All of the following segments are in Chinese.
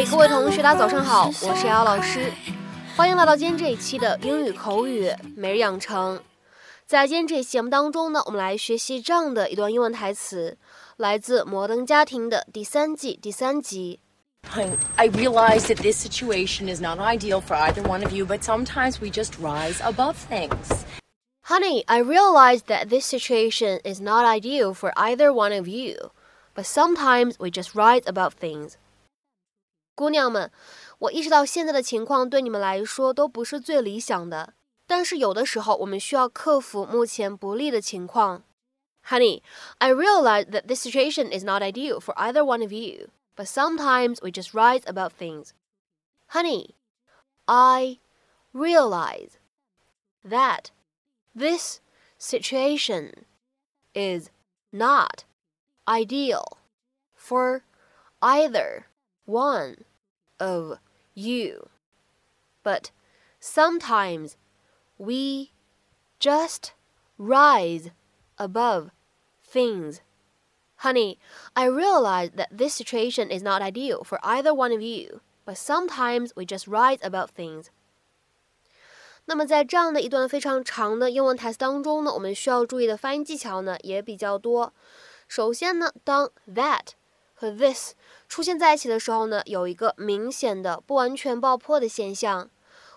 嗨，各位同学，大家早上好，我是瑶老师，欢迎来到今天这一期的英语口语每日养成。在今天这期节目当中呢，我们来学习这样的一段英文台词，来自《摩登家庭》的第三季第三集。I realize that this situation is not ideal for either one of you, but sometimes we just rise above things. Honey, I realize that this situation is not ideal for either one of you, but sometimes we just rise above things. 姑娘们，我意识到现在的情况对你们来说都不是最理想的，但是有的时候我们需要克服目前不利的情况。Honey, I realize that this situation is not ideal for either one of you, but sometimes we just rise above things. Honey, I realize that this situation is not ideal for either one of you. But sometimes we just rise above things. Honey, I realize that this situation is not ideal for either one of you, but sometimes we just rise above things. 那么在这样的一段非常长的英文台词当中呢，我们需要注意的发音技巧呢也比较多。首先呢，当 that 和 this 出现在一起的时候呢，有一个明显的不完全爆破的现象。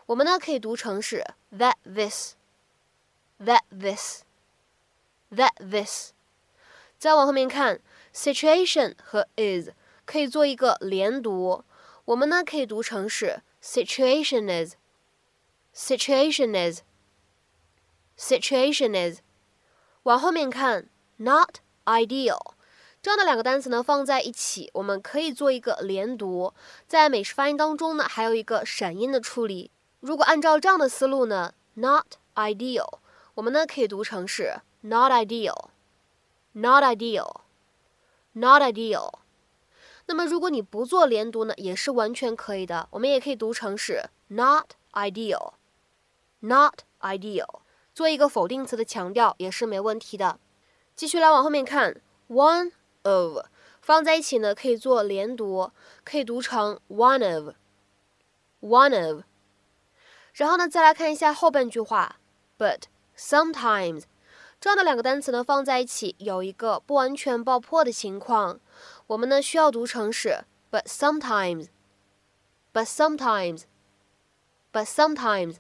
我们呢可以读成是 that this，that this，that this。再往后面看，situation 和 is 可以做一个连读，我们呢可以读成是 situation is，situation is，situation is。往后面看，not ideal。这样的两个单词呢放在一起，我们可以做一个连读。在美式发音当中呢，还有一个闪音的处理。如果按照这样的思路呢，not ideal，我们呢可以读成是 not ideal，not ideal，not ideal。那么如果你不做连读呢，也是完全可以的。我们也可以读成是 not ideal，not ideal，做一个否定词的强调也是没问题的。继续来往后面看，one。Of 放在一起呢，可以做连读，可以读成 one of，one of。然后呢，再来看一下后半句话，but sometimes 这样的两个单词呢放在一起有一个不完全爆破的情况，我们呢需要读成是 but sometimes，but sometimes，but sometimes。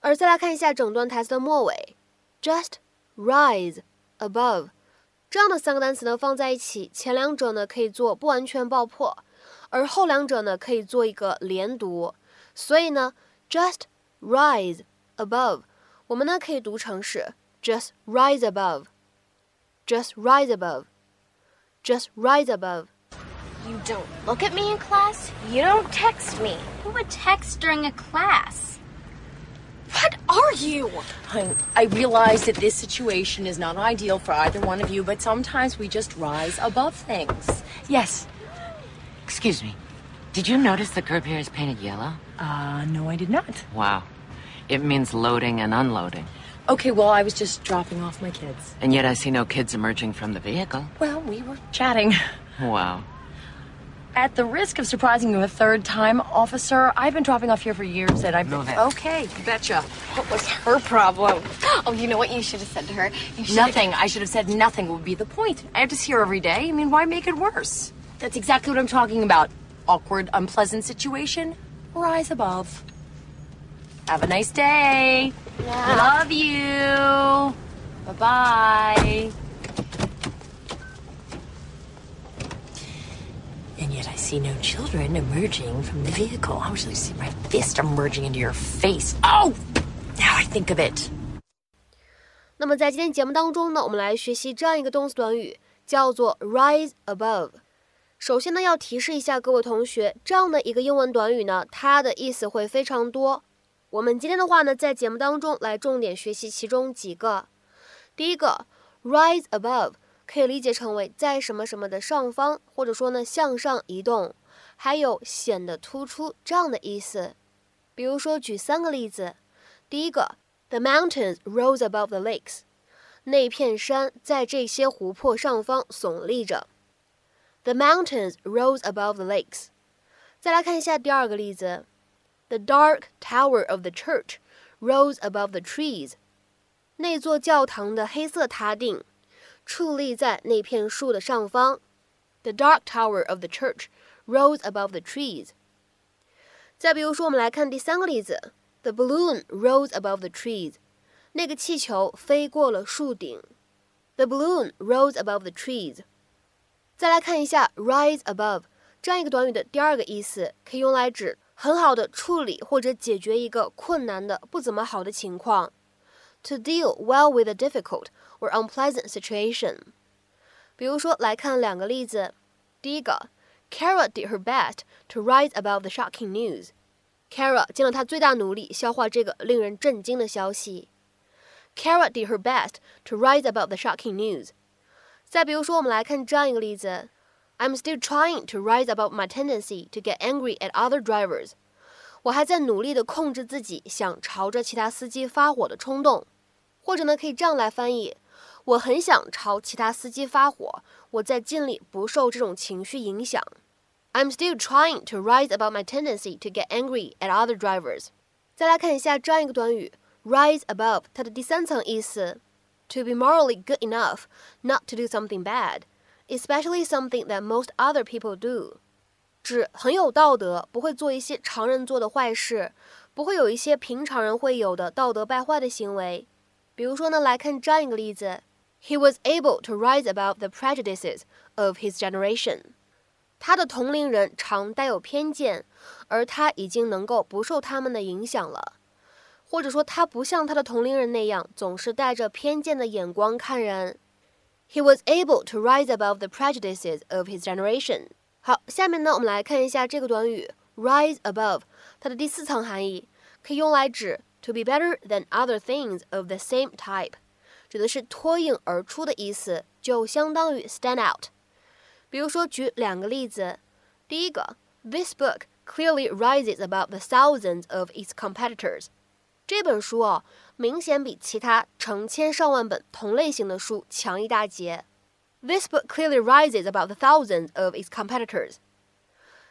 而再来看一下整段台词的末尾，just rise above。这样的三个单词呢放在一起，前两者呢可以做不完全爆破，而后两者呢可以做一个连读。所以呢，just rise above，我们呢可以读成是 just rise above，just rise above，just rise above。You don't look at me in class. You don't text me. Who would text during a class? What are you? I, I realize that this situation is not ideal for either one of you, but sometimes we just rise above things. Yes. Excuse me. Did you notice the curb here is painted yellow? Uh, no, I did not. Wow. It means loading and unloading. Okay, well, I was just dropping off my kids. And yet I see no kids emerging from the vehicle. Well, we were chatting. Wow. At the risk of surprising you a third time, officer, I've been dropping off here for years and I've been. Okay, betcha. What was her problem? Oh, you know what you should have said to her? Nothing. I should have said nothing would be the point. I have to see her every day. I mean, why make it worse? That's exactly what I'm talking about. Awkward, unpleasant situation. Rise above. Have a nice day. Yeah. Love you. Bye yet I see no children emerging from the vehicle. I wish I see my fist emerging into your face. Oh! Now I think of it. 那么在今天节目当中呢，我们来学习这样一个动词短语，叫做 rise above。首先呢，要提示一下各位同学，这样的一个英文短语呢，它的意思会非常多。我们今天的话呢，在节目当中来重点学习其中几个。第一个，rise above。可以理解成为在什么什么的上方，或者说呢向上移动，还有显得突出这样的意思。比如说，举三个例子。第一个，The mountains rose above the lakes，那片山在这些湖泊上方耸立着。The mountains rose above the lakes，再来看一下第二个例子：The dark tower of the church rose above the trees。那座教堂的黑色塔顶矗立在那片树的上方。The dark tower of the church rose above the trees。再比如说，我们来看第三个例子：The balloon rose above the trees。那个气球飞过了树顶。The balloon rose above the trees。再来看一下 rise above 这样一个短语的第二个意思，可以用来指很好的处理或者解决一个困难的、不怎么好的情况。To deal well with a difficult or unpleasant situation。比如说，来看两个例子。第一个，Kara did her best to rise above the shocking news。Kara 尽了她最大努力消化这个令人震惊的消息。Kara did her best to rise above the shocking news。再比如说，我们来看这样一个例子：I'm still trying to rise above my tendency to get angry at other drivers。我还在努力地控制自己想朝着其他司机发火的冲动。或者呢，可以这样来翻译： 我很想朝其他司机发火，我在尽力不受这种情绪影响。I'm still trying to rise above my tendency to get angry at other drivers。再来看一下这样一个短语。rise above 它的第三层意思，to be morally good enough not to do something bad, especially something that most other people do，指很有道德，不会做一些常人做的坏事，不会有一些平常人会有的道德败坏的行为。比如说呢，来看这样一个例子 ：He was able to rise above the prejudices of his generation。他的同龄人常带有偏见，而他已经能够不受他们的影响了。或者说，他不像他的同龄人那样总是带着偏见的眼光看人。He was able to rise above the prejudices of his generation。好，下面呢，我们来看一下这个短语 rise above，它的第四层含义可以用来指 to be better than other things of the same type， 指的是脱颖而出的意思，就相当于 stand out。比如说，举两个例子，第一个，This book clearly rises above the thousands of its competitors。这本书哦，明显比其他成千上万本同类型的书强一大截。This book clearly rises above the thousands of its competitors。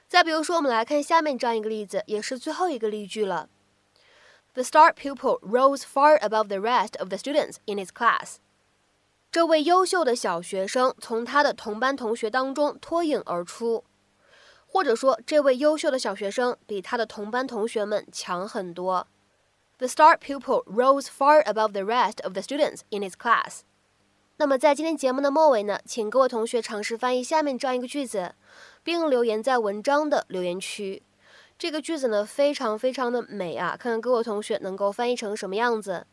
再比如说，我们来看下面这样一个例子，也是最后一个例句了。The star pupil rose far above the rest of the students in his class。这位优秀的小学生从他的同班同学当中脱颖而出，或者说，这位优秀的小学生比他的同班同学们强很多。The star pupil rose far above the rest of the students in his class。那么在今天节目的末尾呢，请各位同学尝试翻译下面这样一个句子，并留言在文章的留言区。这个句子呢非常非常的美啊，看看各位同学能够翻译成什么样子。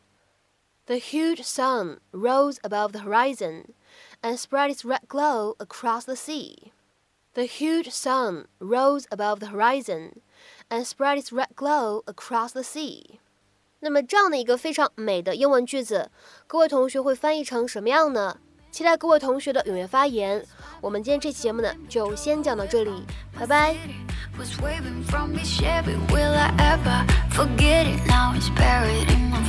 The huge sun rose above the horizon and spread its red glow across the sea. The huge sun rose above the horizon and spread its red glow across the sea. 那么这样的一个非常美的英文句子，各位同学会翻译成什么样呢？ 期待各位同学的踊跃发言。我们今天这期节目呢，就先讲到这里，拜拜。was waving from his Chevy. Will I ever forget it? Now it's buried in my